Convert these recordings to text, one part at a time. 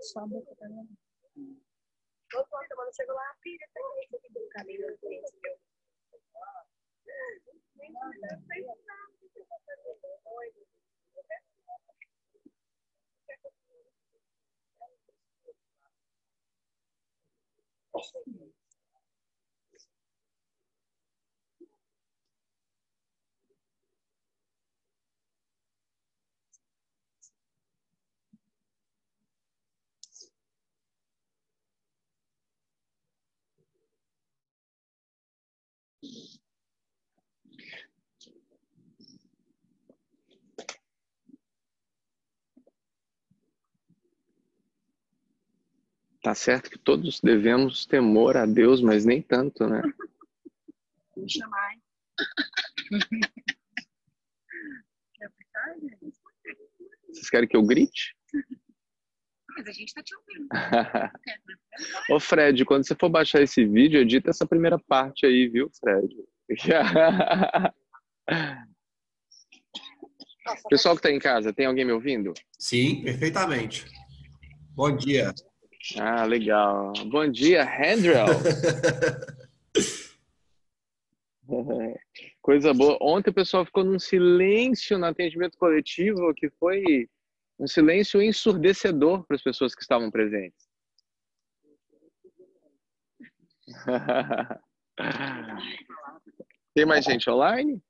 Só a boca tá vendo? Outra semana chegou lá, filha, isso aqui do caminho. Tá certo que todos devemos temor a Deus, mas nem tanto, né? Me chamar, hein? Quer ficar, gente? Vocês querem que eu grite? Mas a gente tá te ouvindo. Ô Fred, quando você for baixar esse vídeo, edita essa primeira parte aí, viu, Fred? Pessoal que tá em casa, tem alguém me ouvindo? Sim, perfeitamente. Bom dia. Ah, legal. Bom dia, Handrel. Coisa boa. Ontem o pessoal ficou num silêncio no atendimento coletivo que foi um silêncio ensurdecedor para as pessoas que estavam presentes. Tem mais gente online?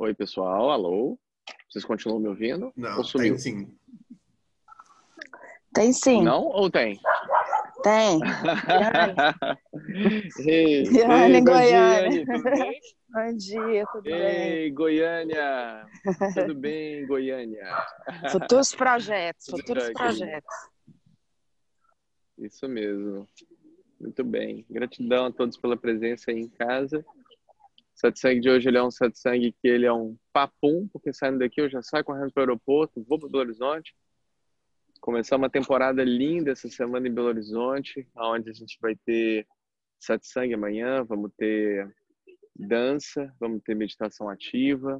Oi, pessoal. Alô? Vocês continuam me ouvindo? Não, ou sumiu? tem sim. Tem sim. Não ou tem? Tem. ei, ei, Goiânia. tudo bem? Bom dia, tudo bem? Ei, Goiânia! Tudo bem, Goiânia? Futuros projetos, futuros projetos. Isso mesmo. Muito bem. Gratidão a todos pela presença aí em casa. Satsang de hoje ele é um satsang que ele é um papum, porque saindo daqui eu já saio correndo para o aeroporto, vou para Belo Horizonte. Começar uma temporada linda essa semana em Belo Horizonte, onde a gente vai ter satsang amanhã, vamos ter dança, vamos ter meditação ativa.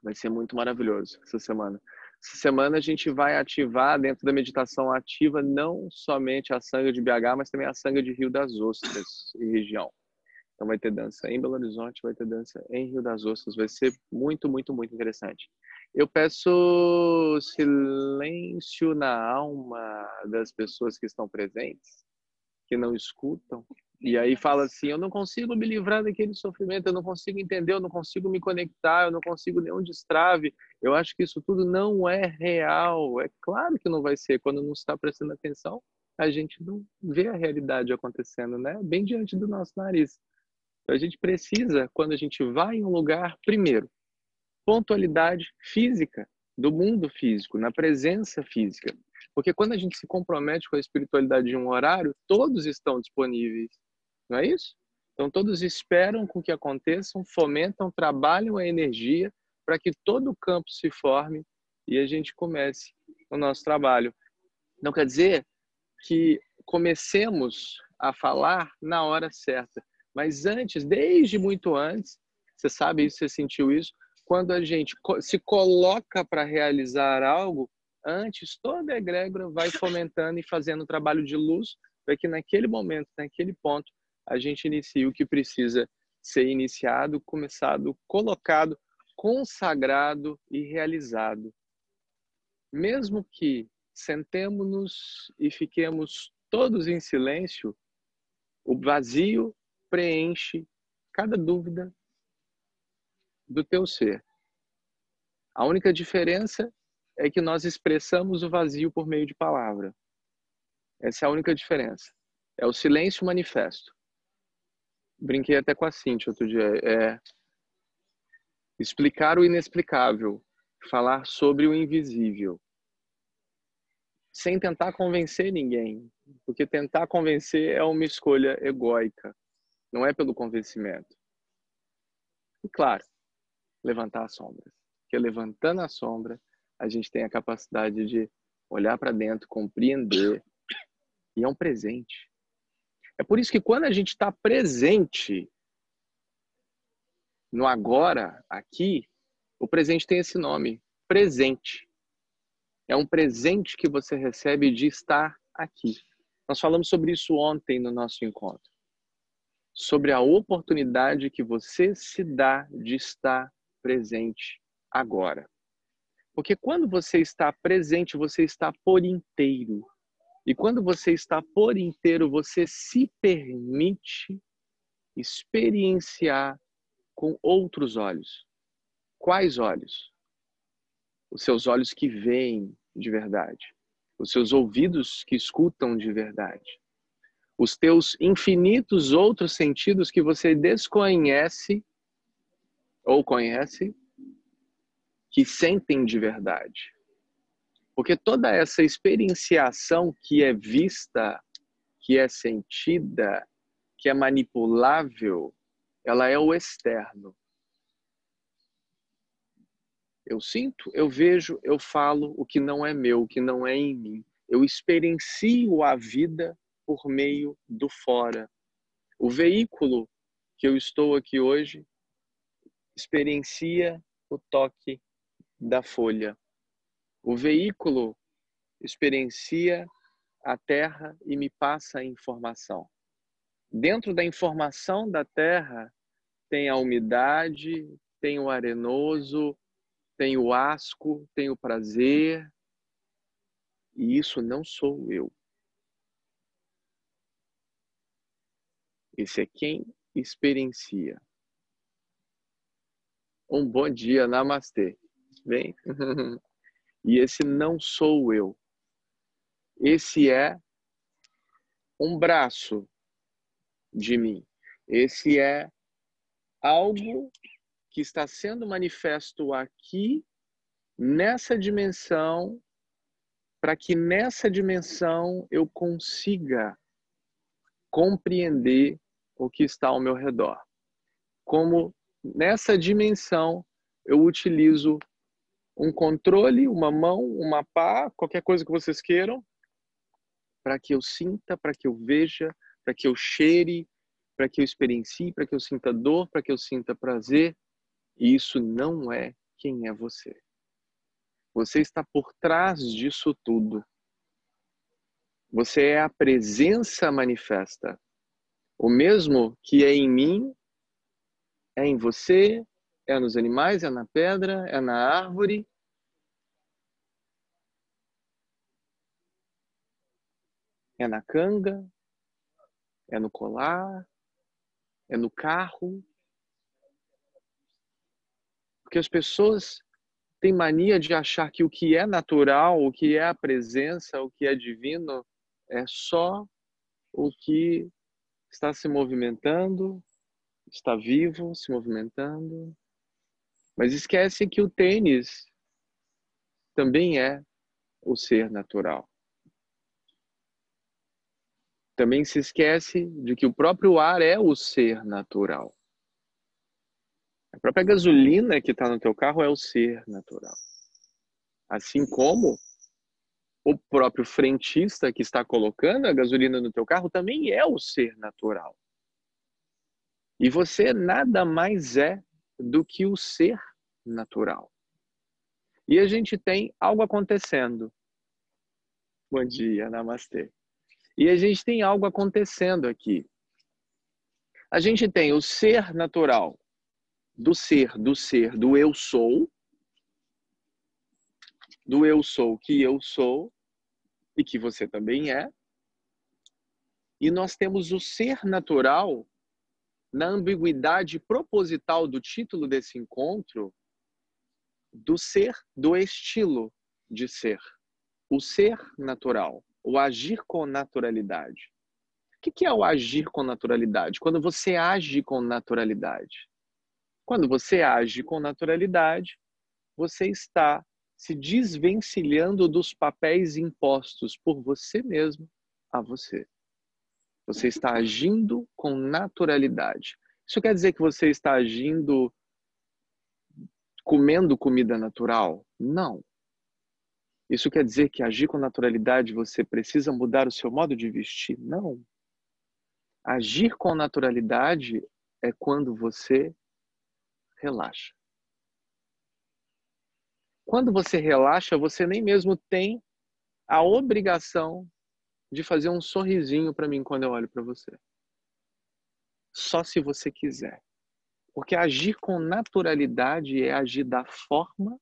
Vai ser muito maravilhoso essa semana. Essa semana a gente vai ativar dentro da meditação ativa não somente a sanga de BH, mas também a sanga de Rio das Ostras e região. Então vai ter dança em Belo Horizonte, vai ter dança em Rio das Ostras. Vai ser muito, muito, muito interessante. Eu peço silêncio na alma das pessoas que estão presentes, que não escutam. E aí fala assim: eu não consigo me livrar daquele sofrimento, eu não consigo entender, eu não consigo me conectar, eu não consigo nenhum destrave. Eu acho que isso tudo não é real. É claro que não vai ser. Quando não está prestando atenção, a gente não vê a realidade acontecendo, né? Bem diante do nosso nariz. Então, a gente precisa, quando a gente vai em um lugar, primeiro, pontualidade física, do mundo físico, na presença física. Porque quando a gente se compromete com a espiritualidade de um horário, todos estão disponíveis. Não é isso? Então, todos esperam com que aconteçam, fomentam, trabalham a energia para que todo o campo se forme e a gente comece o nosso trabalho. Não quer dizer que comecemos a falar na hora certa, mas antes, desde muito antes, você sabe isso, você sentiu isso, quando a gente se coloca para realizar algo, antes toda a egrégora vai fomentando e fazendo o trabalho de luz para que naquele momento, naquele ponto, a gente inicie o que precisa ser iniciado, começado, colocado, consagrado e realizado. Mesmo que sentemos-nos e fiquemos todos em silêncio, o vazio preenche cada dúvida do teu ser. A única diferença é que nós expressamos o vazio por meio de palavra. Essa é a única diferença. É o silêncio manifesto. Brinquei até com a Cintia outro dia. É explicar o inexplicável, falar sobre o invisível, sem tentar convencer ninguém, porque tentar convencer é uma escolha egóica, não é pelo convencimento. E claro, levantar as sombras. Porque levantando a sombra, a gente tem a capacidade de olhar para dentro, compreender. E é um presente. É por isso que quando a gente está presente no agora, aqui, o presente tem esse nome, presente. É um presente que você recebe de estar aqui. Nós falamos sobre isso ontem no nosso encontro. Sobre a oportunidade que você se dá de estar presente agora. Porque quando você está presente, você está por inteiro. E quando você está por inteiro, você se permite experienciar com outros olhos. Quais olhos? Os seus olhos que veem de verdade, os seus ouvidos que escutam de verdade, os teus infinitos outros sentidos que você desconhece ou conhece, que sentem de verdade. Porque toda essa experienciação que é vista, que é sentida, que é manipulável, ela é o externo. Eu sinto, eu vejo, eu falo o que não é meu, o que não é em mim. Eu experiencio a vida por meio do fora. O veículo que eu estou aqui hoje experiencia o toque da folha. O veículo experiencia a terra e me passa a informação. Dentro da informação da terra tem a umidade, tem o arenoso, tem o asco, tem o prazer. E isso não sou eu. Esse é quem experiencia. Um bom dia, namastê. Bem? e esse não sou eu. Esse é um braço de mim. Esse é algo que está sendo manifesto aqui, nessa dimensão, para que nessa dimensão eu consiga compreender o que está ao meu redor. Como nessa dimensão eu utilizo um controle, uma mão, uma pá, qualquer coisa que vocês queiram, para que eu sinta, para que eu veja, para que eu cheire, para que eu experiencie, para que eu sinta dor, para que eu sinta prazer. E isso não é quem é você. Você está por trás disso tudo. Você é a presença manifesta. O mesmo que é em mim, é em você, é nos animais, é na pedra, é na árvore. É na canga, é no colar, é no carro. Porque as pessoas têm mania de achar que o que é natural, o que é a presença, o que é divino, é só o que está se movimentando, está vivo, se movimentando. Mas esquece que o tênis também é o ser natural também se esquece de que o próprio ar é o ser natural. A própria gasolina que está no teu carro é o ser natural. Assim como o próprio frentista que está colocando a gasolina no teu carro também é o ser natural. E você nada mais é do que o ser natural. E a gente tem algo acontecendo. Bom dia, namastê. E a gente tem algo acontecendo aqui. A gente tem o ser natural do ser, do ser, do eu sou, do eu sou que eu sou e que você também é. E nós temos o ser natural na ambiguidade proposital do título desse encontro do ser, do estilo de ser, o ser natural o agir com naturalidade. O que é o agir com naturalidade? Quando você age com naturalidade. Quando você age com naturalidade, você está se desvencilhando dos papéis impostos por você mesmo a você. Você está agindo com naturalidade. Isso quer dizer que você está agindo comendo comida natural? Não. Isso quer dizer que agir com naturalidade você precisa mudar o seu modo de vestir? Não. Agir com naturalidade é quando você relaxa. Quando você relaxa, você nem mesmo tem a obrigação de fazer um sorrisinho para mim quando eu olho para você. Só se você quiser. Porque agir com naturalidade é agir da forma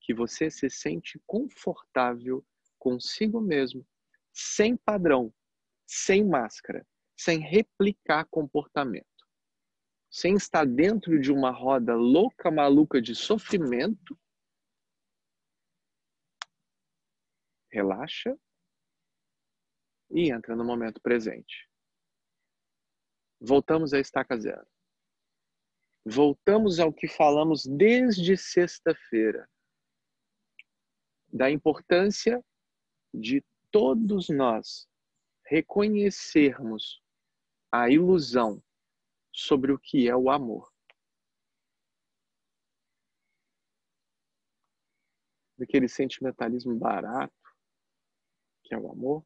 que você se sente confortável consigo mesmo, sem padrão, sem máscara, sem replicar comportamento, sem estar dentro de uma roda louca, maluca de sofrimento. Relaxa e entra no momento presente. Voltamos à estaca zero. Voltamos ao que falamos desde sexta-feira, da importância de todos nós reconhecermos a ilusão sobre o que é o amor. Daquele sentimentalismo barato que é o amor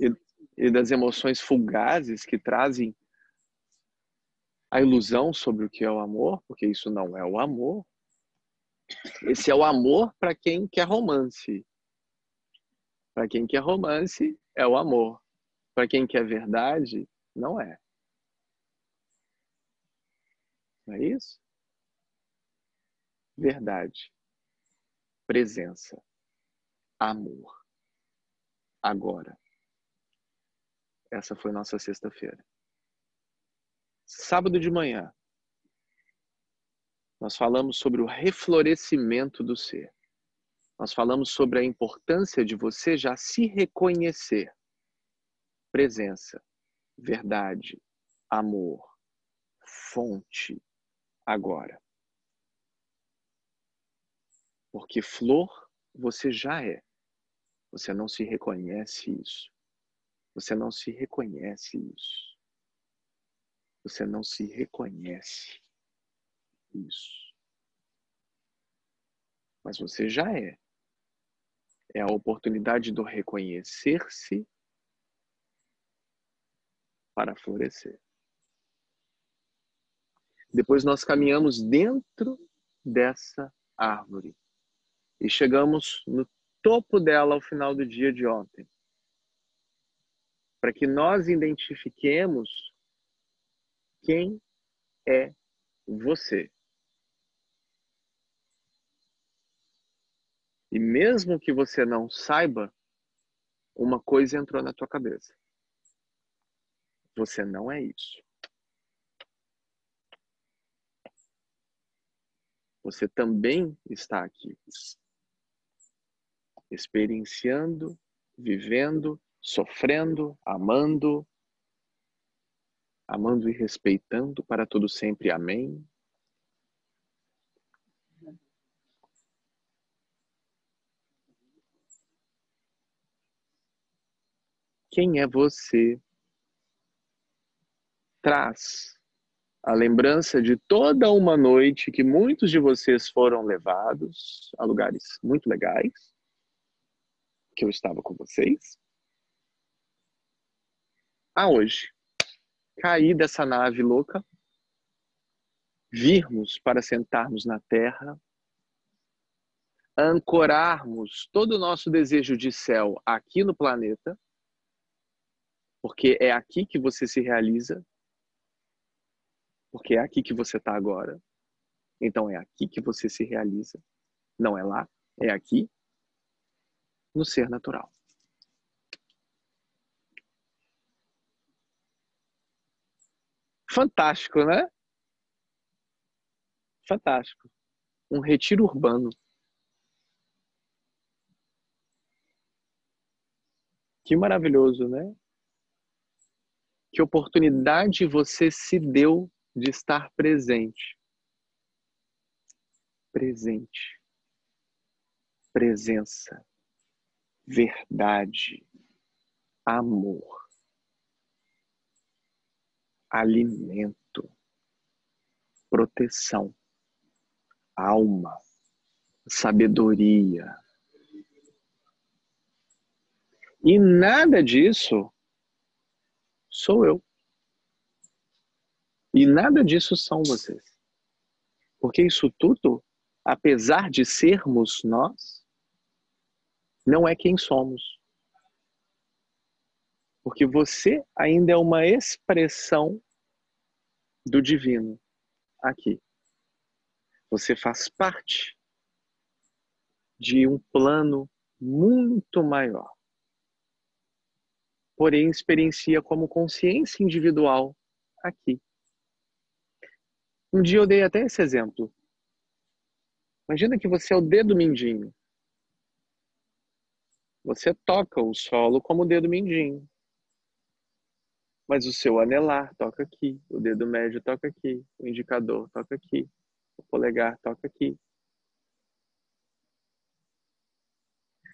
e, e das emoções fugazes que trazem a ilusão sobre o que é o amor, porque isso não é o amor. Esse é o amor para quem quer romance. Para quem quer romance, é o amor. Para quem quer verdade, não é. Não é isso? Verdade. Presença. Amor. Agora. Essa foi nossa sexta-feira. Sábado de manhã, nós falamos sobre o reflorescimento do ser. Nós falamos sobre a importância de você já se reconhecer. Presença, verdade, amor, fonte, agora. Porque flor você já é. Você não se reconhece isso. Você não se reconhece isso. Você não se reconhece isso. Mas você já é. É a oportunidade do reconhecer-se para florescer. Depois nós caminhamos dentro dessa árvore e chegamos no topo dela ao final do dia de ontem. Para que nós identifiquemos quem é você. E mesmo que você não saiba, uma coisa entrou na tua cabeça. Você não é isso. Você também está aqui, experienciando, vivendo, sofrendo, amando, amando e respeitando para todo sempre. Amém. Quem é você? Traz a lembrança de toda uma noite que muitos de vocês foram levados a lugares muito legais, que eu estava com vocês, a hoje cair dessa nave louca, virmos para sentarmos na terra, ancorarmos todo o nosso desejo de céu aqui no planeta, porque é aqui que você se realiza, porque é aqui que você está agora. Então é aqui que você se realiza, não é lá, é aqui, no ser natural. Fantástico, né? Fantástico. Um retiro urbano. Que maravilhoso, né? Que oportunidade você se deu de estar presente. Presente. Presença. Verdade. Amor alimento, proteção, alma, sabedoria. E nada disso sou eu. E nada disso são vocês. Porque isso tudo, apesar de sermos nós, não é quem somos. Porque você ainda é uma expressão do divino aqui. Você faz parte de um plano muito maior. Porém, experiencia como consciência individual aqui. Um dia eu dei até esse exemplo. Imagina que você é o dedo mindinho. Você toca o solo como o dedo mindinho. Mas o seu anelar toca aqui, o dedo médio toca aqui, o indicador toca aqui, o polegar toca aqui.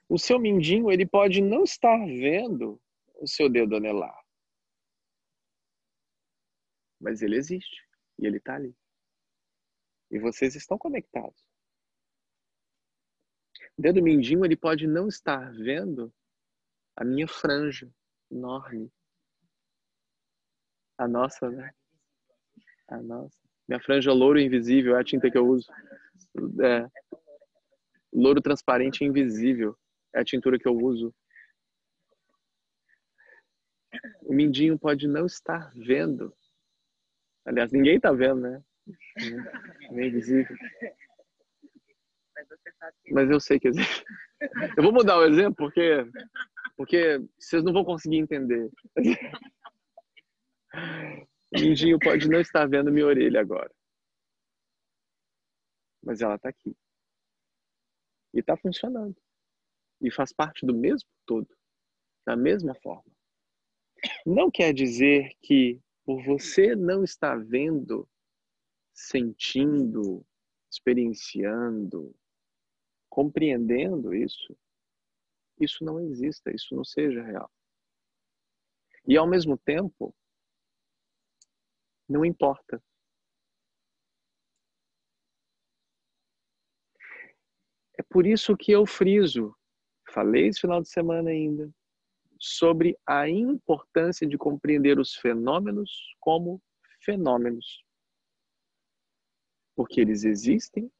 O seu mindinho, ele pode não estar vendo o seu dedo anelar. Mas ele existe e ele está ali. E vocês estão conectados. O dedo mindinho, ele pode não estar vendo a minha franja enorme. A nossa, né? A nossa. Minha franja louro invisível é a tinta que eu uso. É. Louro transparente invisível é a tintura que eu uso. O mindinho pode não estar vendo. Aliás, ninguém está vendo, né? É invisível. Mas eu sei que existe. Eu vou mudar o exemplo porque, porque vocês não vão conseguir entender. O mindinho pode não estar vendo minha orelha agora. Mas ela está aqui. E está funcionando e faz parte do mesmo todo, da mesma forma. Não quer dizer que por você não estar vendo, sentindo, experienciando, compreendendo isso, isso não exista, isso não seja real. E ao mesmo tempo, não importa. É por isso que eu friso falei esse final de semana ainda, sobre a importância de compreender os fenômenos como fenômenos. Porque eles existem,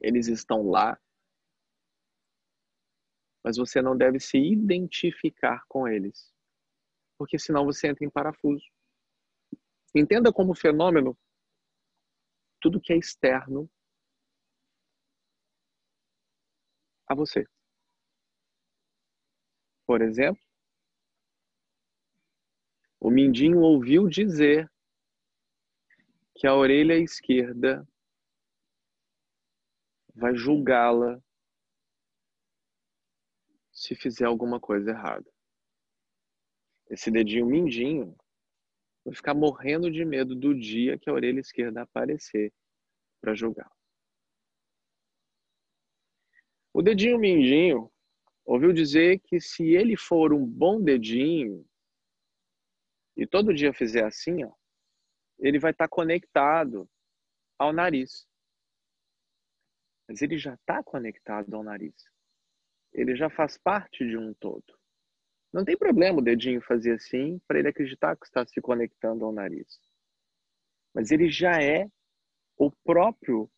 eles estão lá, mas você não deve se identificar com eles, porque senão você entra em parafuso. Entenda como fenômeno tudo que é externo a você. Por exemplo, o Mindinho ouviu dizer que a orelha esquerda vai julgá-la se fizer alguma coisa errada. Esse dedinho mindinho vai ficar morrendo de medo do dia que a orelha esquerda aparecer para julgar. O dedinho mindinho ouviu dizer que se ele for um bom dedinho e todo dia fizer assim, ó, ele vai estar tá conectado ao nariz. Mas ele já está conectado ao nariz. Ele já faz parte de um todo. Não tem problema o dedinho fazer assim para ele acreditar que está se conectando ao nariz. Mas ele já é o próprio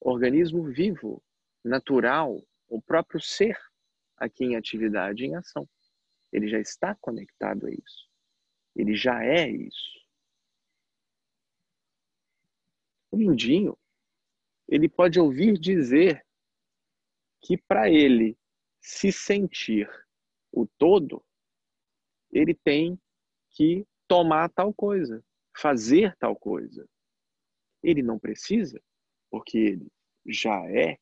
organismo vivo, natural, o próprio ser aqui em atividade em ação. Ele já está conectado a isso. Ele já é isso. O mindinho, ele pode ouvir dizer que para ele se sentir o todo, ele tem que tomar tal coisa, fazer tal coisa. Ele não precisa, porque ele já é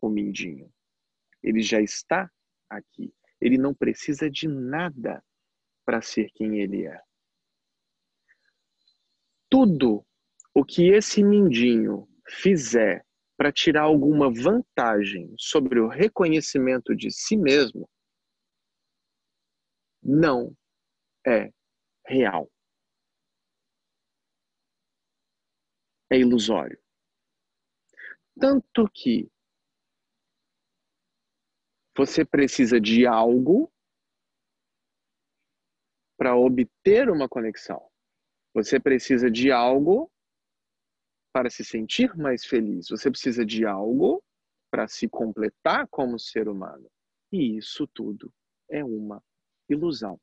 o mindinho. Ele já está aqui. Ele não precisa de nada para ser quem ele é. Tudo o que esse mindinho fizer para tirar alguma vantagem sobre o reconhecimento de si mesmo não é real. É ilusório. Tanto que você precisa de algo para obter uma conexão. Você precisa de algo para se sentir mais feliz. Você precisa de algo para se completar como ser humano. E isso tudo é uma ilusão.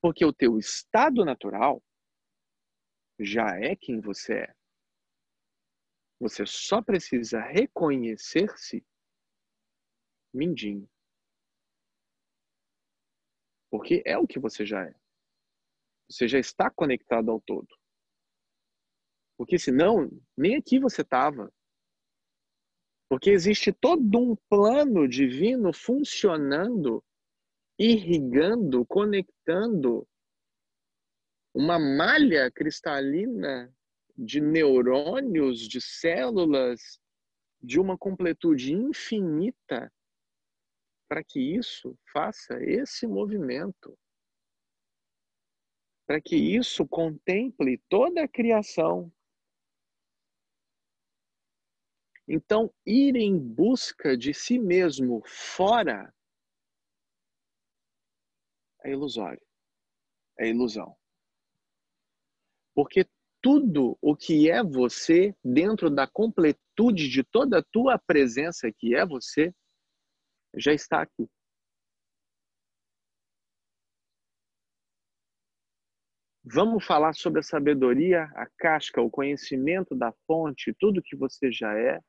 Porque o teu estado natural já é quem você é. Você só precisa reconhecer-se mindinho. Porque é o que você já é. Você já está conectado ao todo. Porque senão, nem aqui você estava. Porque existe todo um plano divino funcionando, irrigando, conectando uma malha cristalina de neurônios, de células, de uma completude infinita, para que isso faça esse movimento. Para que isso contemple toda a criação, Então, ir em busca de si mesmo fora é ilusório, é ilusão. Porque tudo o que é você, dentro da completude de toda a tua presença que é você, já está aqui. Vamos falar sobre a sabedoria, a casca, o conhecimento da fonte, tudo que você já é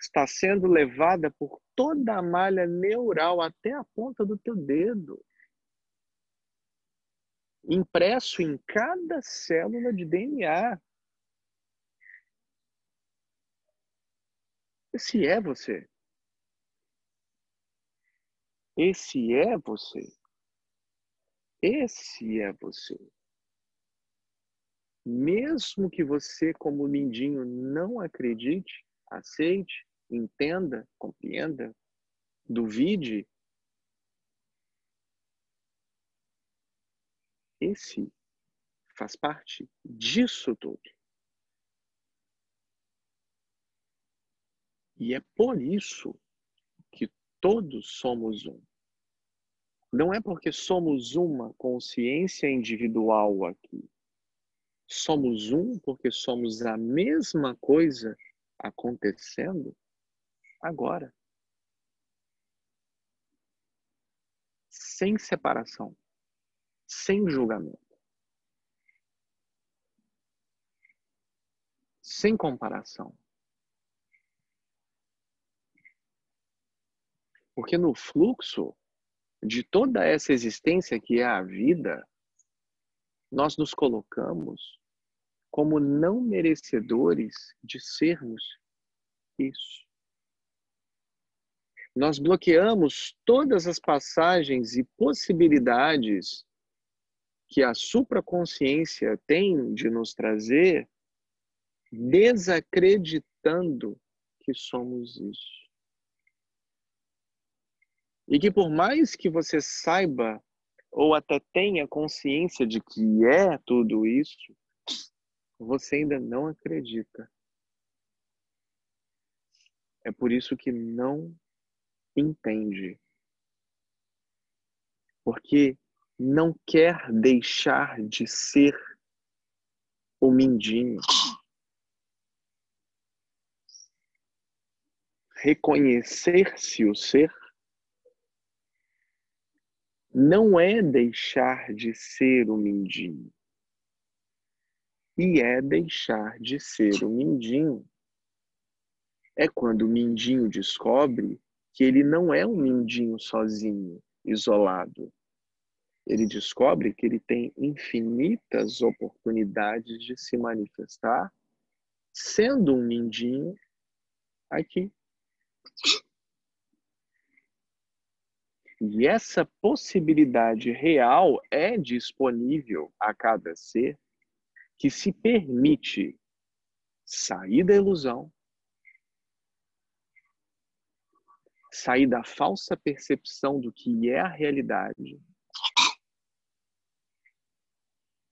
está sendo levada por toda a malha neural até a ponta do teu dedo. Impresso em cada célula de DNA. Esse é você. Esse é você. Esse é você. Mesmo que você, como lindinho, não acredite, aceite, entenda, compreenda, duvide. Esse faz parte disso tudo. E é por isso que todos somos um. Não é porque somos uma consciência individual aqui. Somos um porque somos a mesma coisa acontecendo agora. Sem separação, sem julgamento, sem comparação. Porque no fluxo de toda essa existência que é a vida, nós nos colocamos como não merecedores de sermos isso nós bloqueamos todas as passagens e possibilidades que a supraconsciência tem de nos trazer, desacreditando que somos isso. E que por mais que você saiba ou até tenha consciência de que é tudo isso, você ainda não acredita. É por isso que não entende. Porque não quer deixar de ser o mindinho. Reconhecer-se o ser não é deixar de ser o mindinho. E é deixar de ser o mindinho. É quando o mindinho descobre que ele não é um mindinho sozinho, isolado. Ele descobre que ele tem infinitas oportunidades de se manifestar, sendo um mindinho aqui. E essa possibilidade real é disponível a cada ser que se permite sair da ilusão, sair da falsa percepção do que é a realidade,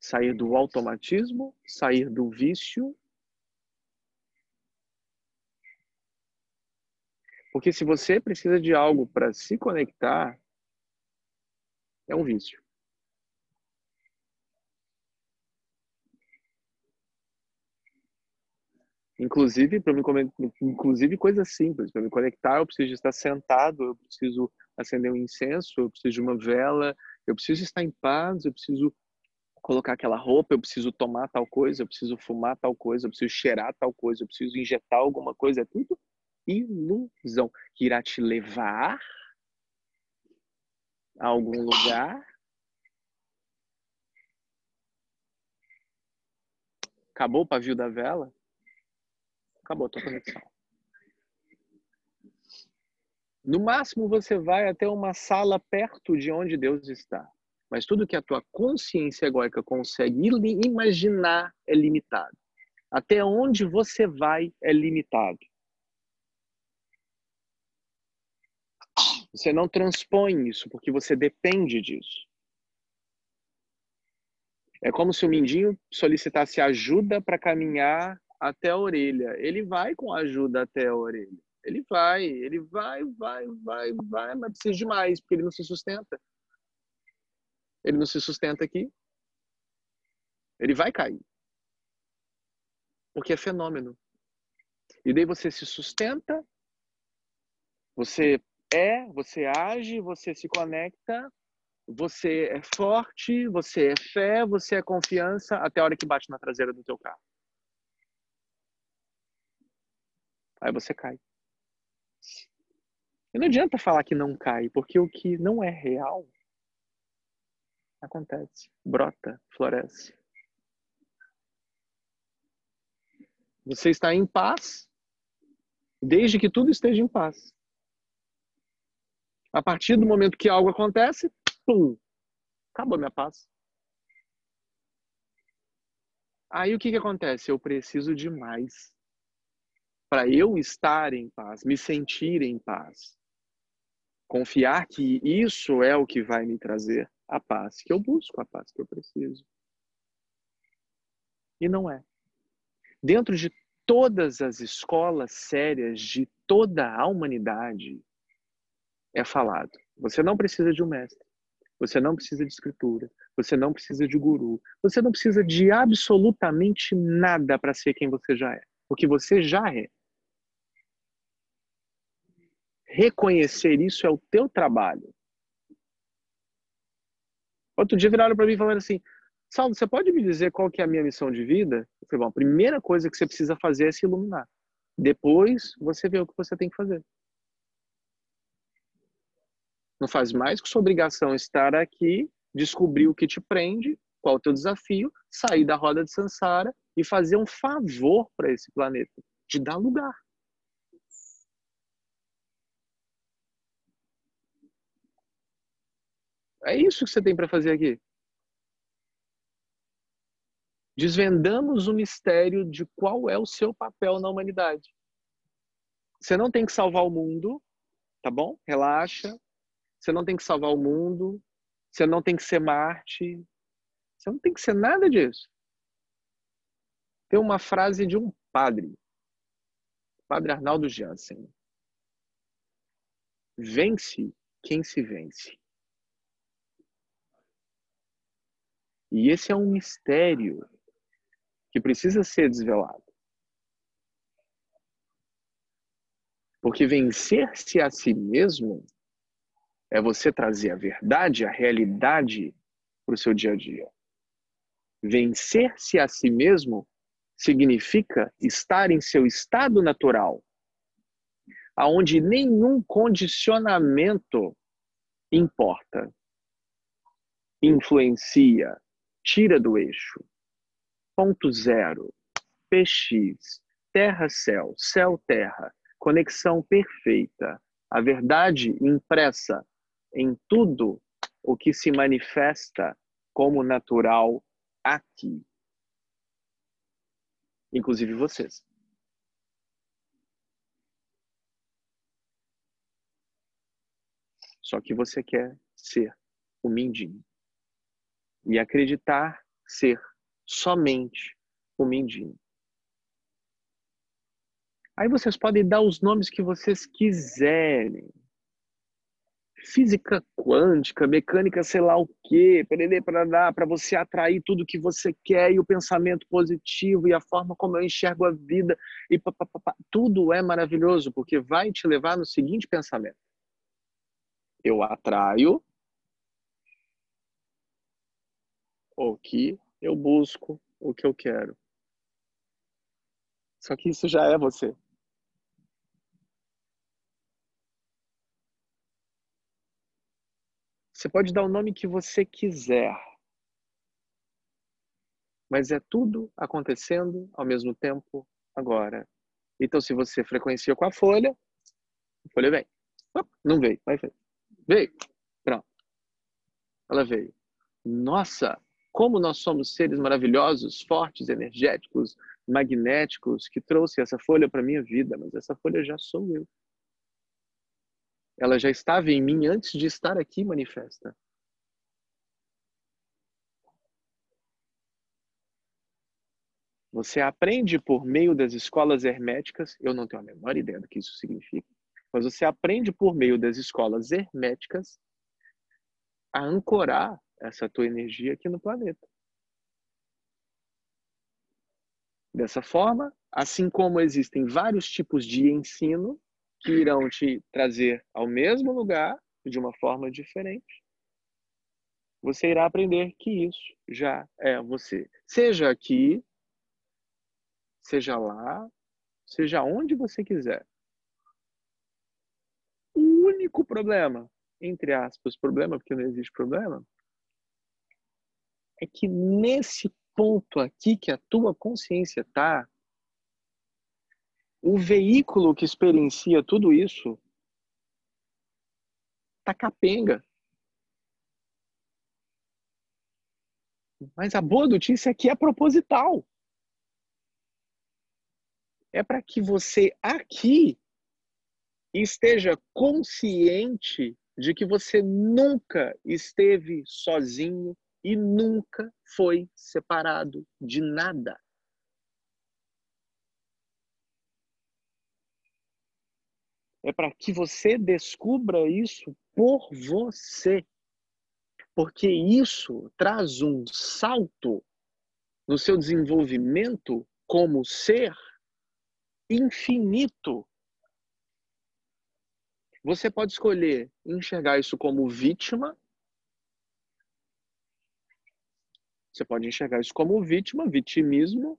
sair do automatismo, sair do vício. Porque se você precisa de algo para se conectar, é um vício. Inclusive, para me inclusive coisas simples, para me conectar, eu preciso estar sentado, eu preciso acender um incenso, eu preciso de uma vela, eu preciso estar em paz, eu preciso colocar aquela roupa, eu preciso tomar tal coisa, eu preciso fumar tal coisa, eu preciso cheirar tal coisa, eu preciso injetar alguma coisa, é tudo ilusão que irá te levar a algum lugar. Acabou o pavio da vela? Acabou a tua conexão. No máximo, você vai até uma sala perto de onde Deus está. Mas tudo que a tua consciência egóica consegue imaginar é limitado. Até onde você vai é limitado. Você não transpõe isso porque você depende disso. É como se o mindinho solicitasse ajuda para caminhar até a orelha. Ele vai com ajuda até a orelha. Ele vai, ele vai, vai, vai, vai, mas precisa de mais, porque ele não se sustenta. Ele não se sustenta aqui. Ele vai cair. Porque é fenômeno. E daí você se sustenta, você é, você age, você se conecta, você é forte, você é fé, você é confiança, até a hora que bate na traseira do teu carro. Aí você cai. E não adianta falar que não cai, porque o que não é real acontece, brota, floresce. Você está em paz desde que tudo esteja em paz. A partir do momento que algo acontece, pum, acabou minha paz. Aí o que, que acontece? Eu preciso de mais para eu estar em paz, me sentir em paz. Confiar que isso é o que vai me trazer a paz que eu busco, a paz que eu preciso. E não é. Dentro de todas as escolas sérias de toda a humanidade, é falado. Você não precisa de um mestre. Você não precisa de escritura. Você não precisa de guru. Você não precisa de absolutamente nada para ser quem você já é. Porque você já é. Reconhecer isso é o teu trabalho. Outro dia viraram para mim falando assim: Saulo, você pode me dizer qual que é a minha missão de vida? Eu falei, bom, a primeira coisa que você precisa fazer é se iluminar. Depois você vê o que você tem que fazer. Não faz mais que sua obrigação estar aqui, descobrir o que te prende, qual o teu desafio, sair da roda de Sansara e fazer um favor para esse planeta, de dar lugar. É isso que você tem para fazer aqui. Desvendamos o mistério de qual é o seu papel na humanidade. Você não tem que salvar o mundo, tá bom? Relaxa, você não tem que salvar o mundo. Você não tem que ser Marte. Você não tem que ser nada disso. Tem uma frase de um padre, Padre Arnaldo Jansen. Vence quem se vence. E esse é um mistério que precisa ser desvelado. Porque vencer-se a si mesmo é você trazer a verdade, a realidade para o seu dia a dia. Vencer-se a si mesmo significa estar em seu estado natural, aonde nenhum condicionamento importa, influencia, tira do eixo. Ponto zero, PX, terra-céu, céu-terra, conexão perfeita, a verdade impressa em tudo o que se manifesta como natural aqui. Inclusive vocês. Só que você quer ser o mindinho. E acreditar ser somente o mindinho. Aí vocês podem dar os nomes que vocês quiserem. Física quântica, mecânica, sei lá o quê, para você atrair tudo que você quer e o pensamento positivo e a forma como eu enxergo a vida e pá, pá, pá, tudo é maravilhoso porque vai te levar no seguinte pensamento: eu atraio o que eu busco, o que eu quero. Só que isso já é você. Você pode dar o nome que você quiser. Mas é tudo acontecendo ao mesmo tempo agora. Então, se você frequencia com a folha, a folha vem. Não veio, vai ver. Veio. Pronto. Ela veio. Nossa, como nós somos seres maravilhosos, fortes, energéticos, magnéticos, que trouxe essa folha para minha vida, mas essa folha já sou eu. Ela já estava em mim antes de estar aqui manifesta. Você aprende por meio das escolas herméticas, eu não tenho a menor ideia do que isso significa, mas você aprende por meio das escolas herméticas a ancorar essa tua energia aqui no planeta. Dessa forma, assim como existem vários tipos de ensino, que irão te trazer ao mesmo lugar de uma forma diferente, você irá aprender que isso já é você. Seja aqui, seja lá, seja onde você quiser. O único problema, entre aspas, problema, porque não existe problema, é que nesse ponto aqui que a tua consciência está, o veículo que experiencia tudo isso tá capenga. Mas a boa notícia é que é proposital. É para que você aqui esteja consciente de que você nunca esteve sozinho e nunca foi separado de nada. é para que você descubra isso por você. Porque isso traz um salto no seu desenvolvimento como ser infinito. Você pode escolher enxergar isso como vítima. Você pode enxergar isso como vítima, vitimismo,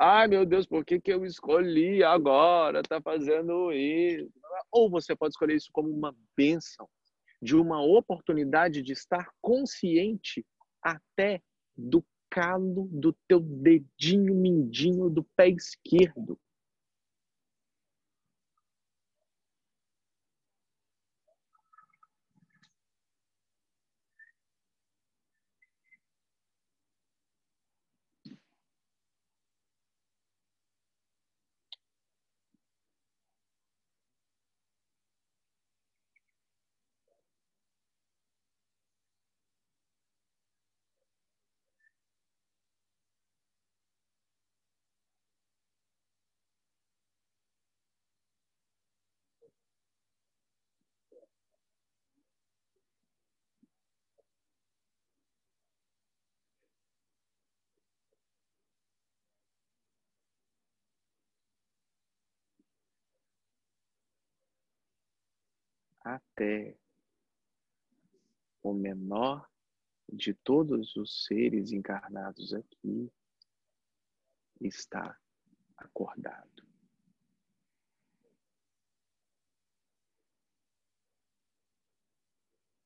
Ai, meu Deus, por que, que eu escolhi agora tá fazendo isso? Ou você pode escolher isso como uma bênção, de uma oportunidade de estar consciente até do calo do teu dedinho mindinho do pé esquerdo. Até o menor de todos os seres encarnados aqui está acordado.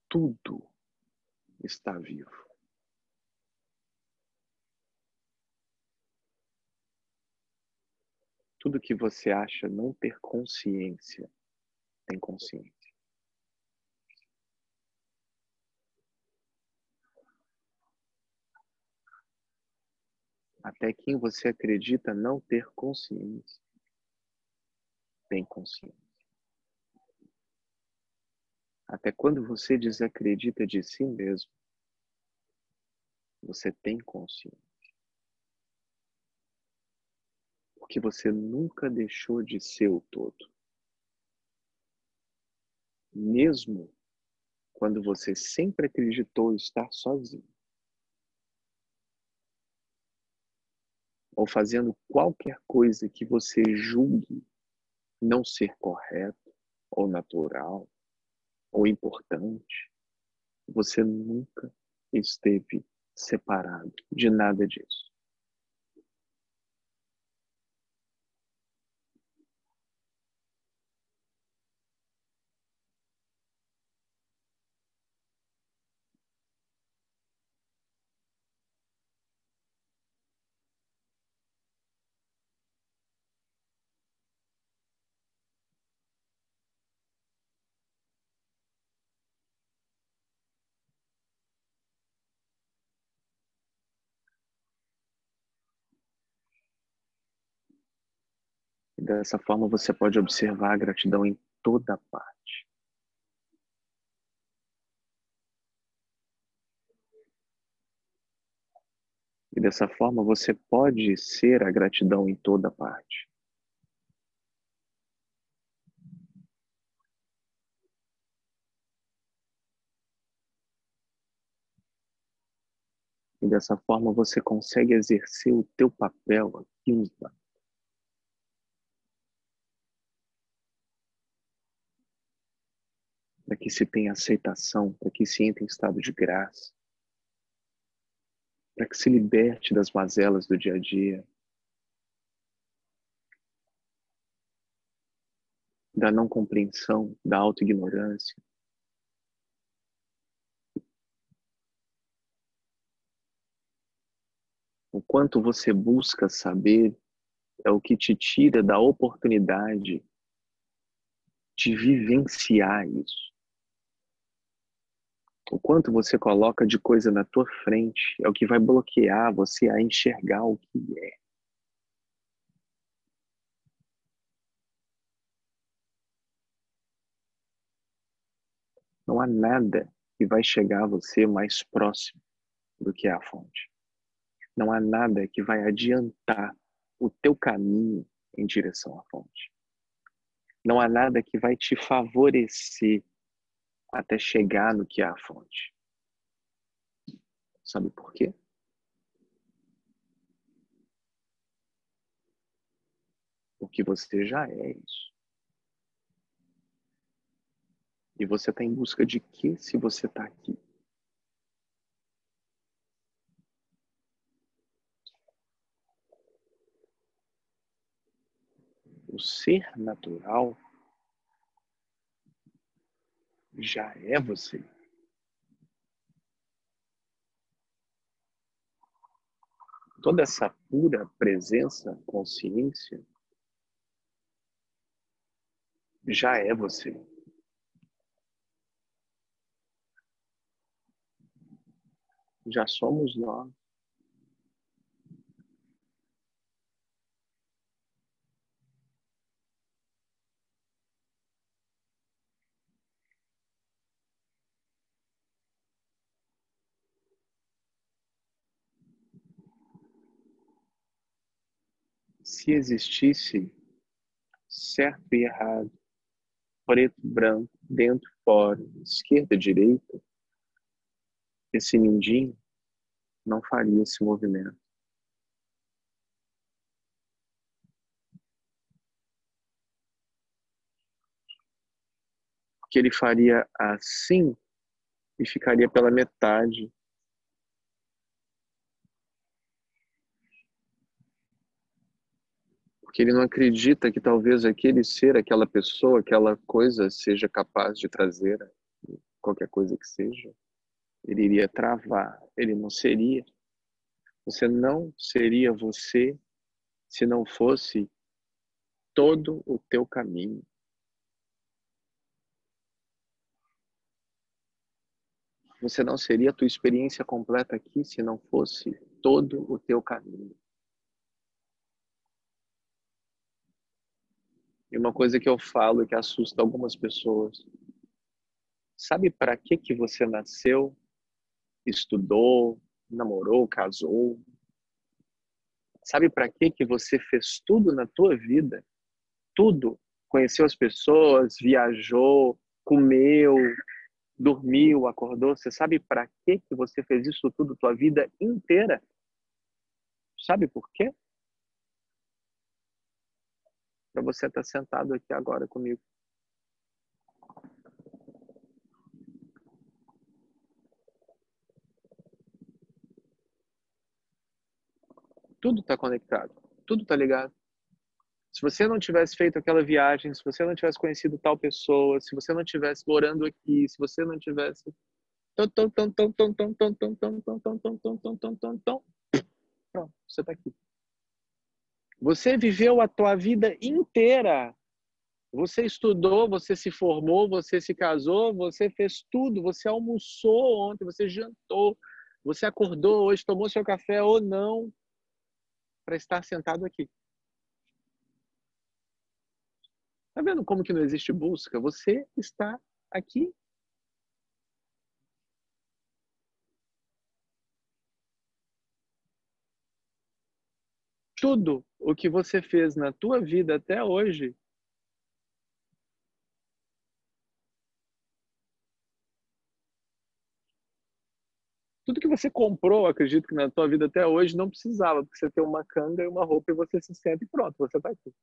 Tudo está vivo. Tudo que você acha não ter consciência, tem consciência. Até quem você acredita não ter consciência, tem consciência. Até quando você desacredita de si mesmo, você tem consciência. Porque você nunca deixou de ser o todo. Mesmo quando você sempre acreditou estar sozinho. Ou fazendo qualquer coisa que você julgue não ser correto, ou natural, ou importante, você nunca esteve separado de nada disso. E dessa forma você pode observar a gratidão em toda parte. E dessa forma você pode ser a gratidão em toda parte. E dessa forma você consegue exercer o teu papel aqui no plano. Que se tenha aceitação, para que se entre em estado de graça, para que se liberte das mazelas do dia a dia, da não compreensão, da autoignorância. O quanto você busca saber é o que te tira da oportunidade de vivenciar isso. O quanto você coloca de coisa na tua frente é o que vai bloquear você a enxergar o que é. Não há nada que vai chegar a você mais próximo do que a fonte. Não há nada que vai adiantar o teu caminho em direção à fonte. Não há nada que vai te favorecer até chegar no que é a fonte. Sabe por quê? Porque você já é isso. E você está em busca de quê se você está aqui? O ser natural já é você. Toda essa pura presença, consciência, já é você. Já somos nós. Se existisse certo e errado, preto, branco, dentro, fora, esquerda, direita, esse mindinho não faria esse movimento. Porque ele faria assim e ficaria pela metade porque ele não acredita que talvez aquele ser, aquela pessoa, aquela coisa seja capaz de trazer qualquer coisa que seja. Ele iria travar, ele não seria. Você não seria você se não fosse todo o teu caminho. Você não seria a tua experiência completa aqui se não fosse todo o teu caminho. E uma coisa que eu falo e que assusta algumas pessoas. Sabe para que que você nasceu, estudou, namorou, casou? Sabe para que que você fez tudo na tua vida? Tudo. Conheceu as pessoas, viajou, comeu, dormiu, acordou, você sabe para que que você fez isso tudo tua vida inteira? Sabe por quê? Para você estar tá sentado aqui agora comigo. Tudo está conectado, tudo está ligado. Se você não tivesse feito aquela viagem, se você não tivesse conhecido tal pessoa, se você não tivesse morando aqui, se você não tivesse pronto, você está aqui. Você viveu a tua vida inteira. Você estudou, você se formou, você se casou, você fez tudo, você almoçou ontem, você jantou, você acordou hoje, tomou seu café ou não para estar sentado aqui. Tá vendo como que não existe busca? Você está aqui. Tudo o que você fez na tua vida até hoje tudo que você comprou, acredito que na tua vida até hoje não precisava, porque você tem uma canga e uma roupa e você se senta e pronto, você está aqui.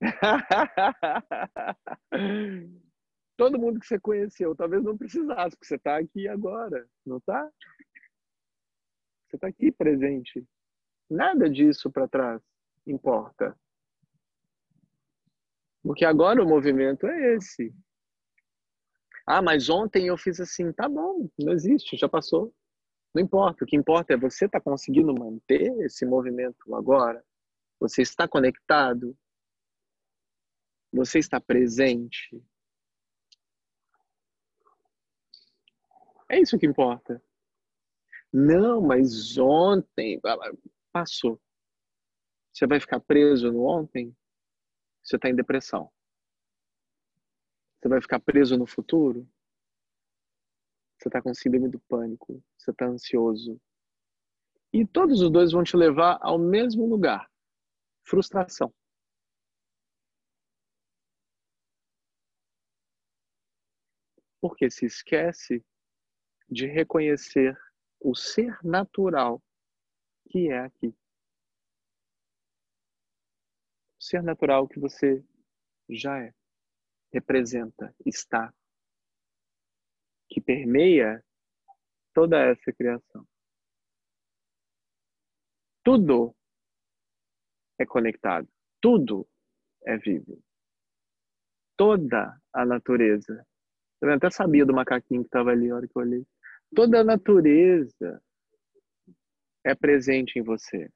Todo mundo que você conheceu talvez não precisasse, porque você está aqui agora, não está? Você está aqui presente. Nada disso para trás importa. Porque agora o movimento é esse. Ah, mas ontem eu fiz assim. Tá bom, não existe, já passou. Não importa. O que importa é você estar tá conseguindo manter esse movimento agora. Você está conectado. Você está presente. É isso que importa. Não, mas ontem passou. Você vai ficar preso no ontem? Você está em depressão. Você vai ficar preso no futuro? Você está com síndrome do pânico. Você está ansioso. E todos os dois vão te levar ao mesmo lugar: frustração. porque se esquece de reconhecer o ser natural que é aqui. O ser natural que você já é, representa, está, que permeia toda essa criação. Tudo é conectado, tudo é vivo. Toda a natureza eu até sabia do macaquinho que estava ali a hora que eu olhei. Toda a natureza é presente em você.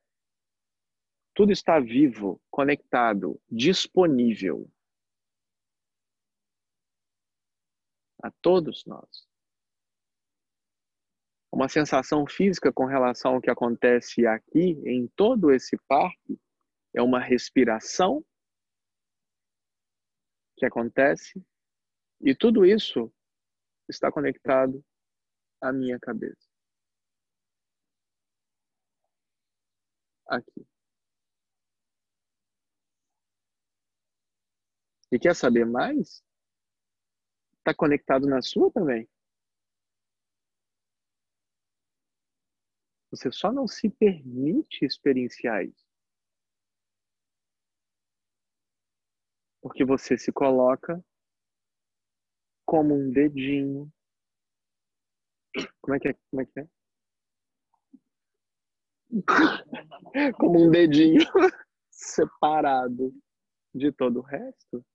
Tudo está vivo, conectado, disponível a todos nós. Uma sensação física com relação ao que acontece aqui, em todo esse parque, é uma respiração que acontece e tudo isso está conectado à minha cabeça. Aqui. E quer saber mais? Está conectado na sua também. Você só não se permite experienciar isso. Porque você se coloca como um dedinho. Como é que é? Como é que é? como um dedinho separado de todo o resto.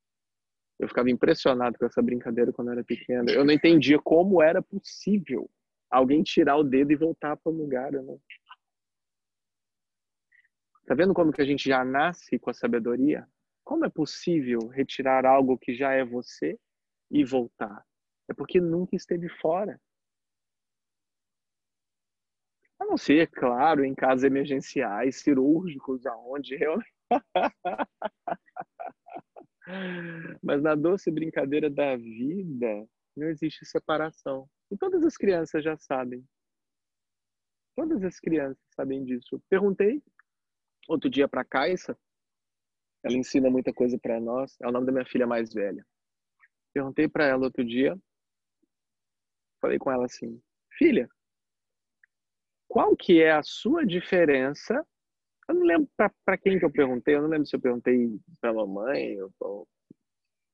Eu ficava impressionado com essa brincadeira quando eu era pequena. Eu não entendia como era possível alguém tirar o dedo e voltar para o lugar. Né? Tá vendo como que a gente já nasce com a sabedoria? Como é possível retirar algo que já é você e voltar. É porque nunca esteve fora. A não ser, claro, em casos emergenciais, cirúrgicos, aonde realmente. Mas na doce brincadeira da vida, não existe separação. E todas as crianças já sabem. Todas as crianças sabem disso. Perguntei outro dia para a Caixa, ela ensina muita coisa para nós, é o nome da minha filha mais velha. Perguntei para ela outro dia falei com ela assim: "Filha, qual que é a sua diferença?" Eu não lembro para quem que eu perguntei, eu não lembro se eu perguntei para a mamãe ou,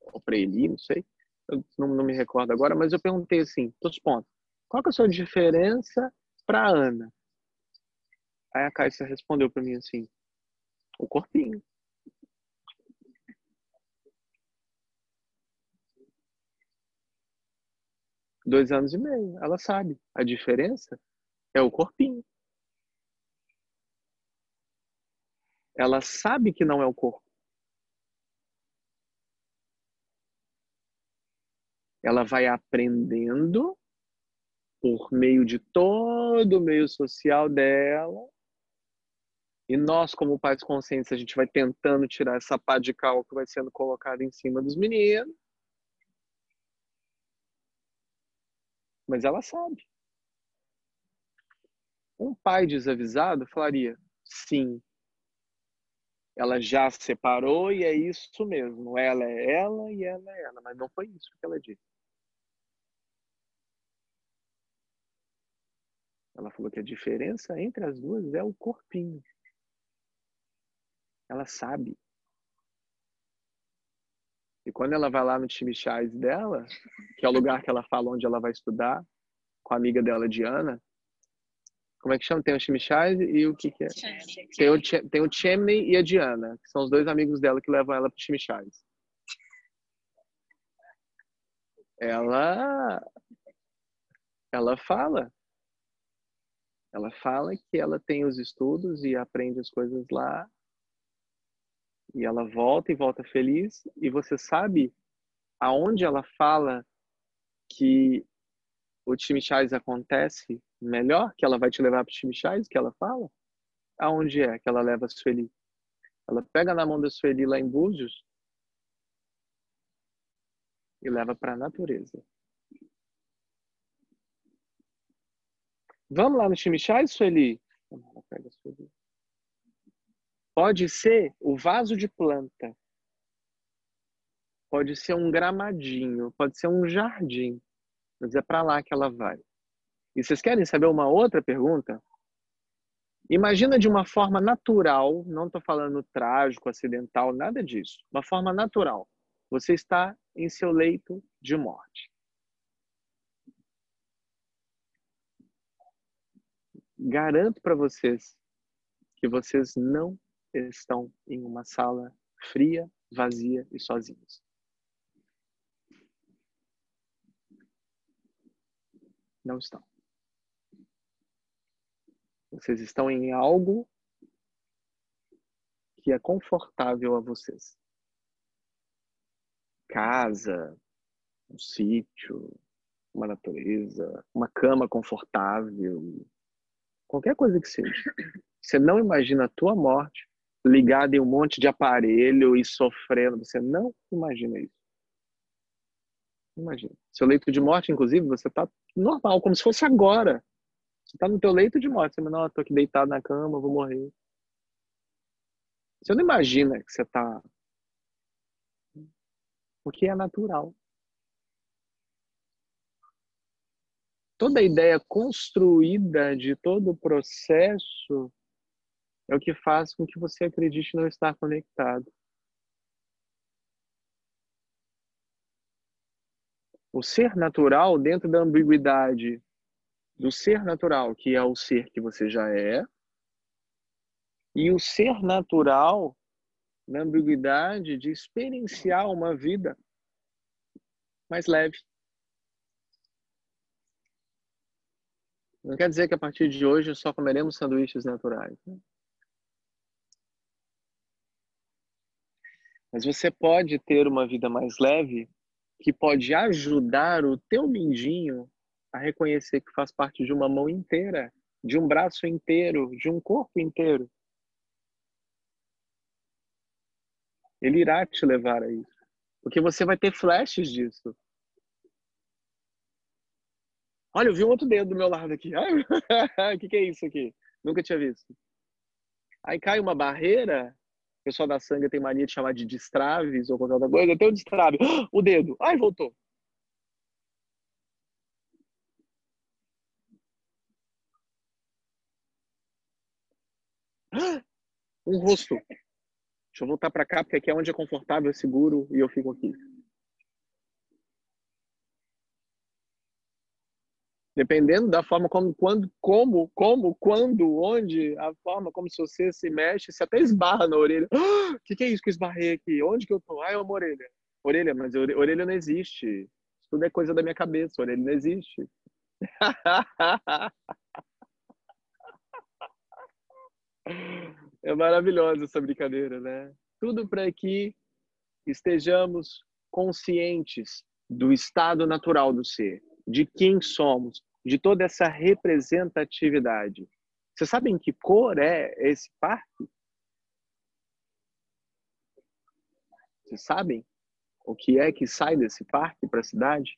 ou para Eli, não sei. Eu não, não, me recordo agora, mas eu perguntei assim, todos pontos. Qual que é a sua diferença para Ana? Aí a Caixa respondeu para mim assim: o corpinho. Dois anos e meio. Ela sabe. A diferença é o corpinho. Ela sabe que não é o corpo. Ela vai aprendendo por meio de todo o meio social dela. E nós, como pais conscientes, a gente vai tentando tirar essa pá de cal que vai sendo colocada em cima dos meninos. Mas ela sabe. Um pai desavisado falaria: sim, ela já se separou e é isso mesmo. Ela é ela e ela é ela. Mas não foi isso que ela disse. Ela falou que a diferença entre as duas é o corpinho. Ela sabe. E quando ela vai lá no Chimichais dela, que é o lugar que ela fala onde ela vai estudar, com a amiga dela, Diana, como é que chama? Tem o Chimichais e o que, que é? Tem o, tem o Chimney e a Diana, que são os dois amigos dela que levam ela para o Chimichais. Ela, ela fala ela fala que ela tem os estudos e aprende as coisas lá. E ela volta e volta feliz. E você sabe aonde ela fala que o Chimichais acontece melhor, que ela vai te levar para o Chimichais, que ela fala? Aonde é que ela leva a Sueli? Ela pega na mão da Sueli lá em Búzios e leva para a natureza. Vamos lá no Chimichai, Sueli? Pode ser o vaso de planta. Pode ser um gramadinho. Pode ser um jardim. Mas é para lá que ela vai. E vocês querem saber uma outra pergunta? Imagina de uma forma natural, não estou falando trágico, acidental, nada disso. Uma forma natural. Você está em seu leito de morte. garanto para vocês que vocês não estão em uma sala fria, vazia e sozinhos. Não estão. Vocês estão em algo que é confortável a vocês. Casa, um sítio, uma natureza, uma cama confortável, qualquer coisa que seja. Você não imagina a tua morte ligada em um monte de aparelho e sofrendo. Você não imagina isso. Imagina. Seu leito de morte, inclusive, você está normal, como se fosse agora. Você está no teu leito de morte. Você não, estou aqui deitado na cama, vou morrer. Você não imagina que você está... Porque é natural. toda a ideia construída de todo o processo é o que faz com que você acredite não estar conectado. O ser natural, dentro da ambiguidade do ser natural, que é o ser que você já é, e o ser natural na ambiguidade de experienciar uma vida mais leve. Não quer dizer que a partir de hoje só comeremos sanduíches naturais. Né? Mas você pode ter uma vida mais leve que pode ajudar o teu mindinho a reconhecer que faz parte de uma mão inteira, de um braço inteiro, de um corpo inteiro. Ele irá te levar a isso. Porque você vai ter flashes disso. Olha, eu vi um outro dedo do meu lado aqui. O que, que é isso aqui? Nunca tinha visto. Aí cai uma barreira, o pessoal da sangue tem mania de chamar de destraves ou qualquer outra coisa. Tem um destrave. O dedo. Ai, voltou. Um rosto. Deixa eu voltar para cá, porque aqui é onde é confortável, seguro e eu fico aqui. Dependendo da forma como, quando, como, como, quando, onde, a forma como você se mexe, você até esbarra na orelha. O ah, que, que é isso que eu esbarrei aqui? Onde que eu tô? Ah, é uma orelha. Orelha, mas orelha não existe. Isso tudo é coisa da minha cabeça. Orelha não existe. É maravilhosa essa brincadeira, né? Tudo para que estejamos conscientes do estado natural do ser, de quem somos, de toda essa representatividade. Vocês sabem que cor é esse parque? Vocês sabem o que é que sai desse parque para a cidade?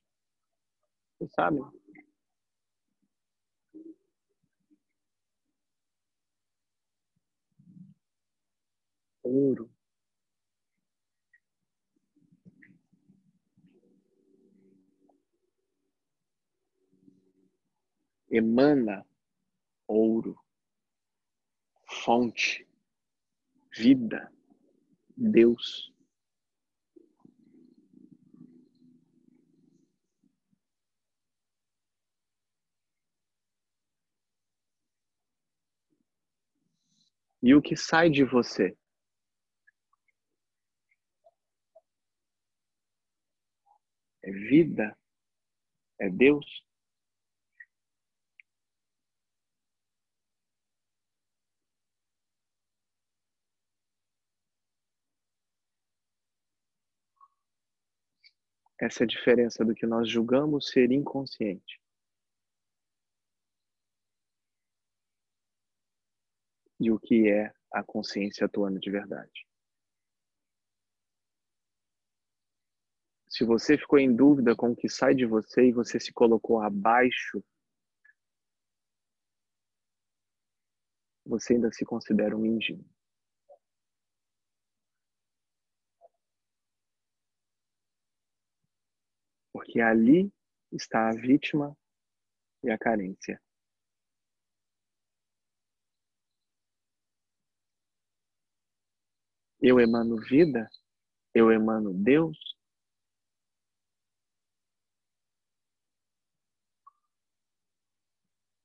Vocês sabem? ouro. Emana ouro, fonte, vida, Deus. E o que sai de você? é vida, é Deus. Essa diferença do que nós julgamos ser inconsciente. E o que é a consciência atuando de verdade. Se você ficou em dúvida com o que sai de você e você se colocou abaixo, você ainda se considera um índio. Porque ali está a vítima e a carência. Eu emano vida, eu emano Deus,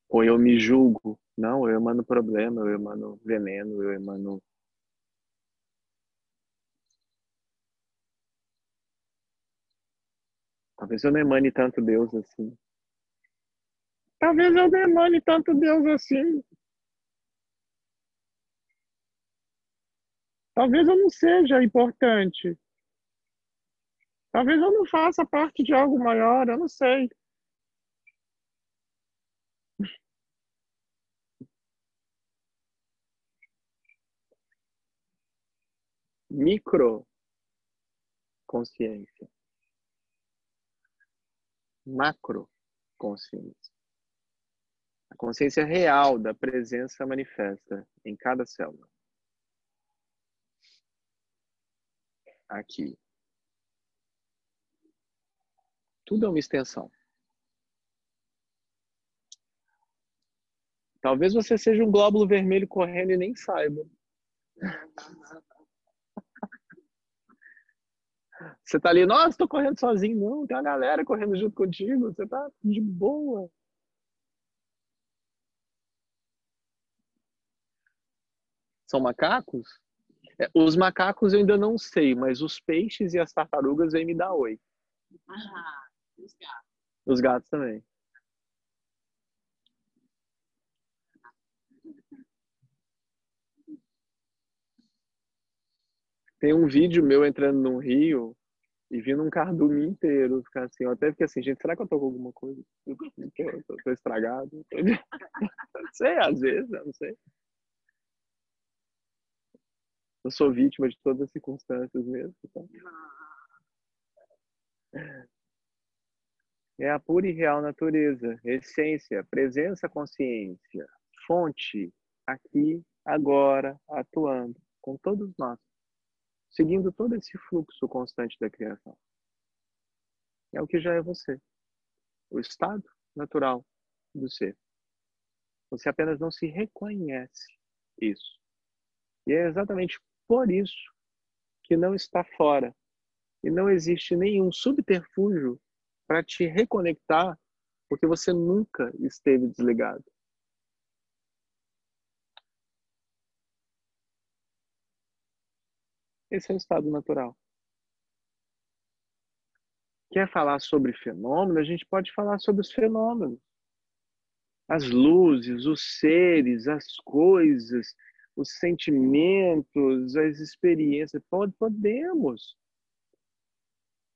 Ou eu me julgo. Não, eu emano problema, eu emano veneno, eu emano. Talvez eu não emane tanto Deus assim. Talvez eu não emane tanto Deus assim. Talvez eu não seja importante. Talvez eu não faça parte de algo maior, eu não sei. micro consciência, macro consciência. A consciência real da presença manifesta em cada célula. Aqui. Tudo é uma extensão. Talvez você seja um glóbulo vermelho correndo e nem saiba. Você tá ali, nossa, tô correndo sozinho. Não, tem uma galera correndo junto contigo. Você tá de boa. São macacos? É, os macacos eu ainda não sei, mas os peixes e as tartarugas vêm me dar oi. Ah, os gatos. Os gatos também. Tem um vídeo meu entrando num rio e vindo um cardume inteiro. Ficar assim, eu até fiquei assim, gente, será que eu tô com alguma coisa? Eu tô, tô, estragado? não sei, às vezes, não sei. Eu sou vítima de todas as circunstâncias mesmo. Tá? É a pura e real natureza, essência, presença, consciência, fonte, aqui, agora, atuando, com todos nós seguindo todo esse fluxo constante da criação. É o que já é você, o estado natural do ser. Você apenas não se reconhece isso. E é exatamente por isso que não está fora. E não existe nenhum subterfúgio para te reconectar, porque você nunca esteve desligado. Esse é o estado natural. Quer falar sobre fenômeno? A gente pode falar sobre os fenômenos. As luzes, os seres, as coisas, os sentimentos, as experiências. Podemos.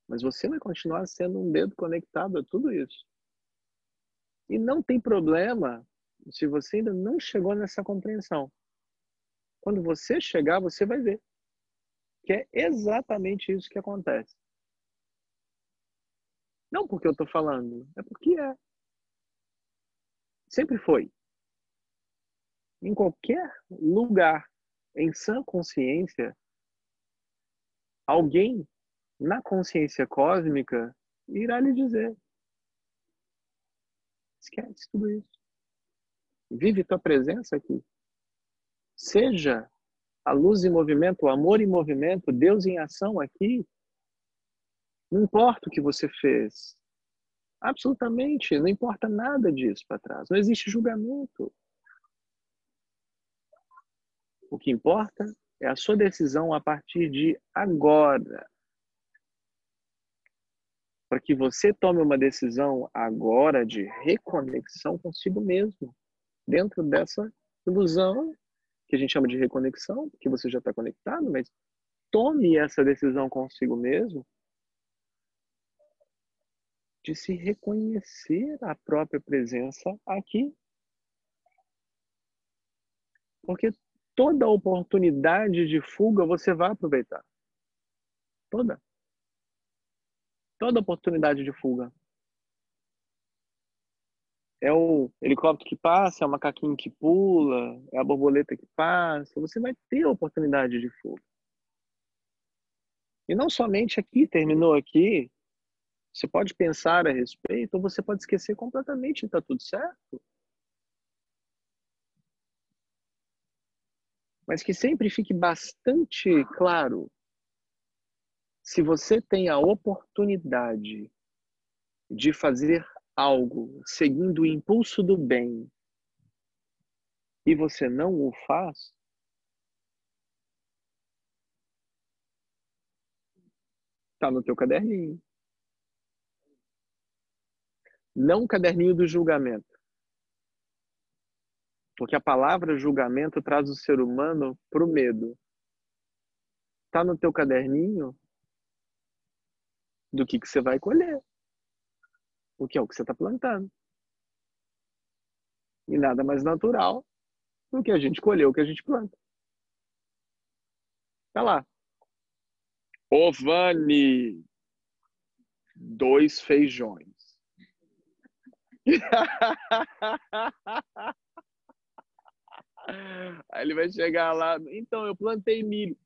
Mas você vai continuar sendo um dedo conectado a tudo isso. E não tem problema se você ainda não chegou nessa compreensão. Quando você chegar, você vai ver que é exatamente isso que acontece. Não porque eu estou falando, é porque é. Sempre foi. Em qualquer lugar, em sã consciência, alguém na consciência cósmica irá lhe dizer: esquece tudo isso. Vive tua presença aqui. Seja a luz em movimento, o amor em movimento, Deus em ação aqui. Não importa o que você fez. Absolutamente, não importa nada disso para trás. Não existe julgamento. O que importa é a sua decisão a partir de agora. Para que você tome uma decisão agora de reconexão consigo mesmo, dentro dessa ilusão que a gente chama de reconexão, porque você já está conectado, mas tome essa decisão consigo mesmo de se reconhecer a própria presença aqui. Porque toda oportunidade de fuga você vai aproveitar. Toda. Toda oportunidade de fuga é o helicóptero que passa, é o macaquinho que pula, é a borboleta que passa, você vai ter a oportunidade de fuga. E não somente aqui, terminou aqui, você pode pensar a respeito, ou você pode esquecer completamente e está tudo certo. Mas que sempre fique bastante claro, se você tem a oportunidade de fazer algo seguindo o impulso do bem e você não o faz, está no teu caderninho. Não o caderninho do julgamento. Porque a palavra julgamento traz o ser humano para o medo. Está no teu caderninho do que, que você vai colher o que é o que você está plantando. E nada mais natural do que a gente colher o que a gente planta. Tá lá. Ovani, dois feijões. Aí ele vai chegar lá. Então, eu plantei milho.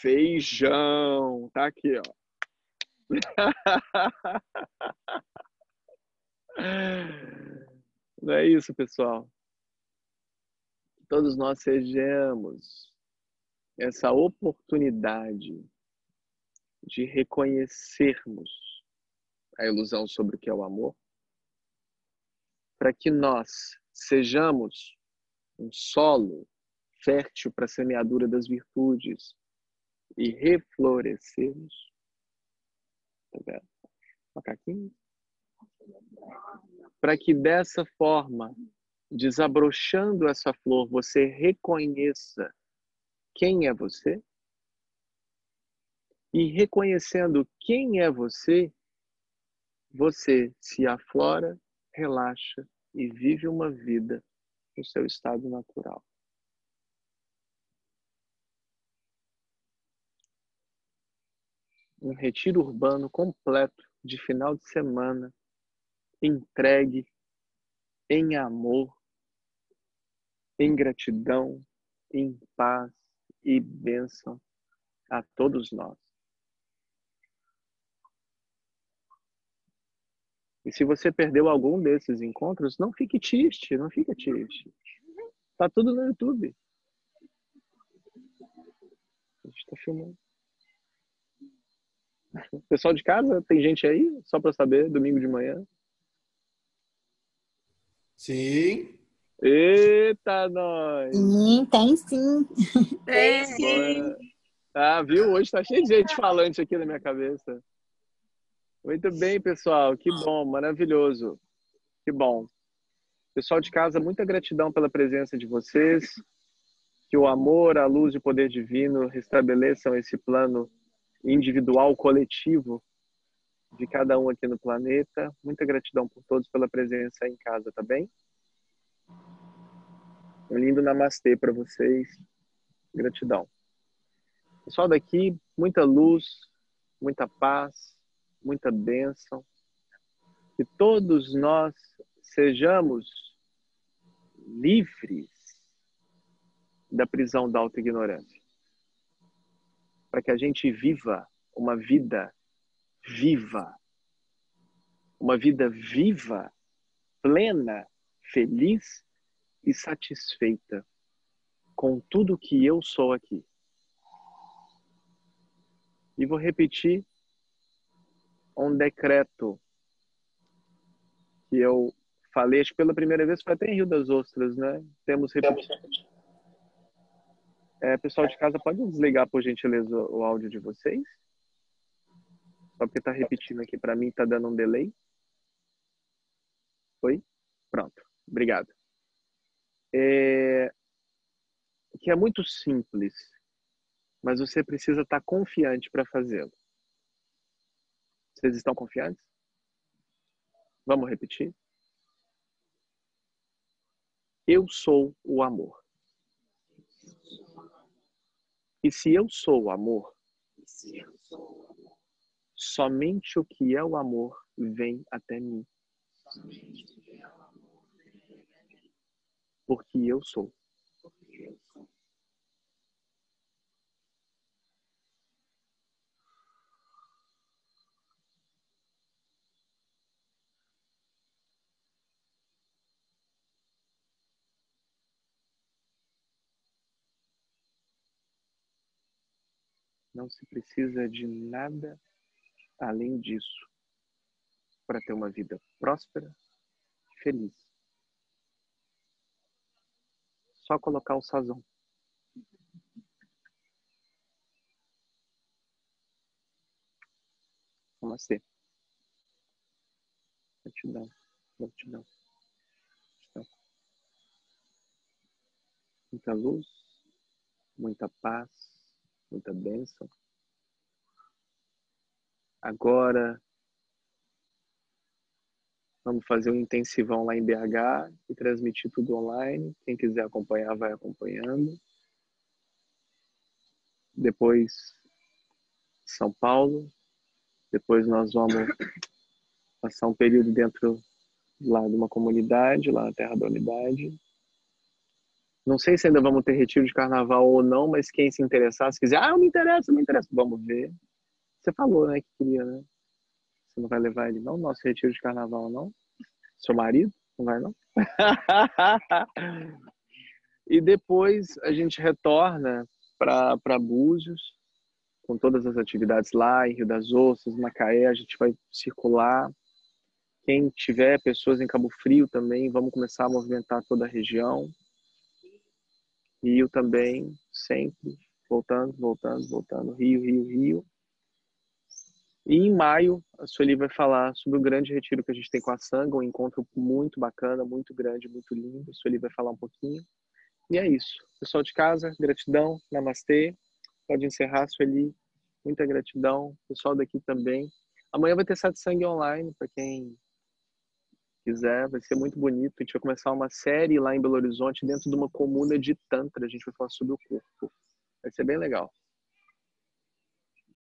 Feijão. Tá aqui, ó. Não é isso, pessoal. Todos nós sejamos essa oportunidade de reconhecermos a ilusão sobre o que é o amor, para que nós sejamos um solo fértil para a semeadura das virtudes e reflorescermos Macaquinho. Para que dessa forma, desabrochando essa flor, você reconheça quem é você. E reconhecendo quem é você, você se aflora, relaxa e vive uma vida no seu estado natural. Um retiro urbano completo de final de semana, entregue em amor, em gratidão, em paz e bênção a todos nós. E se você perdeu algum desses encontros, não fique triste, não fique triste. Tá tudo no YouTube. A gente tá filmando. Pessoal de casa, tem gente aí? Só para saber, domingo de manhã. Sim. Eita, nós! Sim, tem sim. Tem sim. Ah, viu? Hoje tá cheio de gente falante aqui na minha cabeça. Muito bem, pessoal. Que bom, maravilhoso. Que bom. Pessoal de casa, muita gratidão pela presença de vocês. Que o amor, a luz e o poder divino restabeleçam esse plano individual, coletivo de cada um aqui no planeta. Muita gratidão por todos pela presença em casa, tá bem? Um lindo namastê para vocês. Gratidão. Pessoal daqui, muita luz, muita paz, muita bênção. Que todos nós sejamos livres da prisão da autoignorância. Para que a gente viva uma vida viva. Uma vida viva, plena, feliz e satisfeita com tudo que eu sou aqui. E vou repetir um decreto que eu falei, acho que pela primeira vez foi até em Rio das Ostras, né? Temos repetido. É, pessoal de casa, pode desligar, por gentileza, o áudio de vocês? Só porque tá repetindo aqui para mim, tá dando um delay. Foi? Pronto. Obrigado. É... Que é muito simples, mas você precisa estar tá confiante para fazê-lo. Vocês estão confiantes? Vamos repetir? Eu sou o amor. E se eu sou o amor, somente o que é o amor vem até mim. Porque eu sou. Não se precisa de nada além disso para ter uma vida próspera e feliz. Só colocar o sazão. Namastê. Gratidão, gratidão, gratidão. Muita luz, muita paz, muita bênção. Agora, vamos fazer um intensivão lá em BH e transmitir tudo online. Quem quiser acompanhar, vai acompanhando. Depois, São Paulo. Depois nós vamos passar um período dentro lá de uma comunidade, lá na Terra da Unidade. Não sei se ainda vamos ter retiro de carnaval ou não, mas quem se interessar, se quiser, ah, eu me interesso, eu me interesso, vamos ver. Você falou, né, que queria, né? Você não vai levar ele, não? Nosso retiro de carnaval, não? Seu marido? Não vai, não? e depois a gente retorna para Búzios, com todas as atividades lá, em Rio das Ostras, Macaé, a gente vai circular. Quem tiver pessoas em Cabo Frio também, vamos começar a movimentar toda a região. Rio também, sempre, voltando, voltando, voltando. Rio, Rio, Rio. E em maio, a Sueli vai falar sobre o grande retiro que a gente tem com a Sanga, um encontro muito bacana, muito grande, muito lindo. A Sueli vai falar um pouquinho. E é isso. Pessoal de casa, gratidão, namastê. Pode encerrar, Sueli. Muita gratidão. Pessoal daqui também. Amanhã vai ter satsang online, para quem quiser. Vai ser muito bonito. A gente vai começar uma série lá em Belo Horizonte, dentro de uma comuna de Tantra. A gente vai falar sobre o corpo. Vai ser bem legal.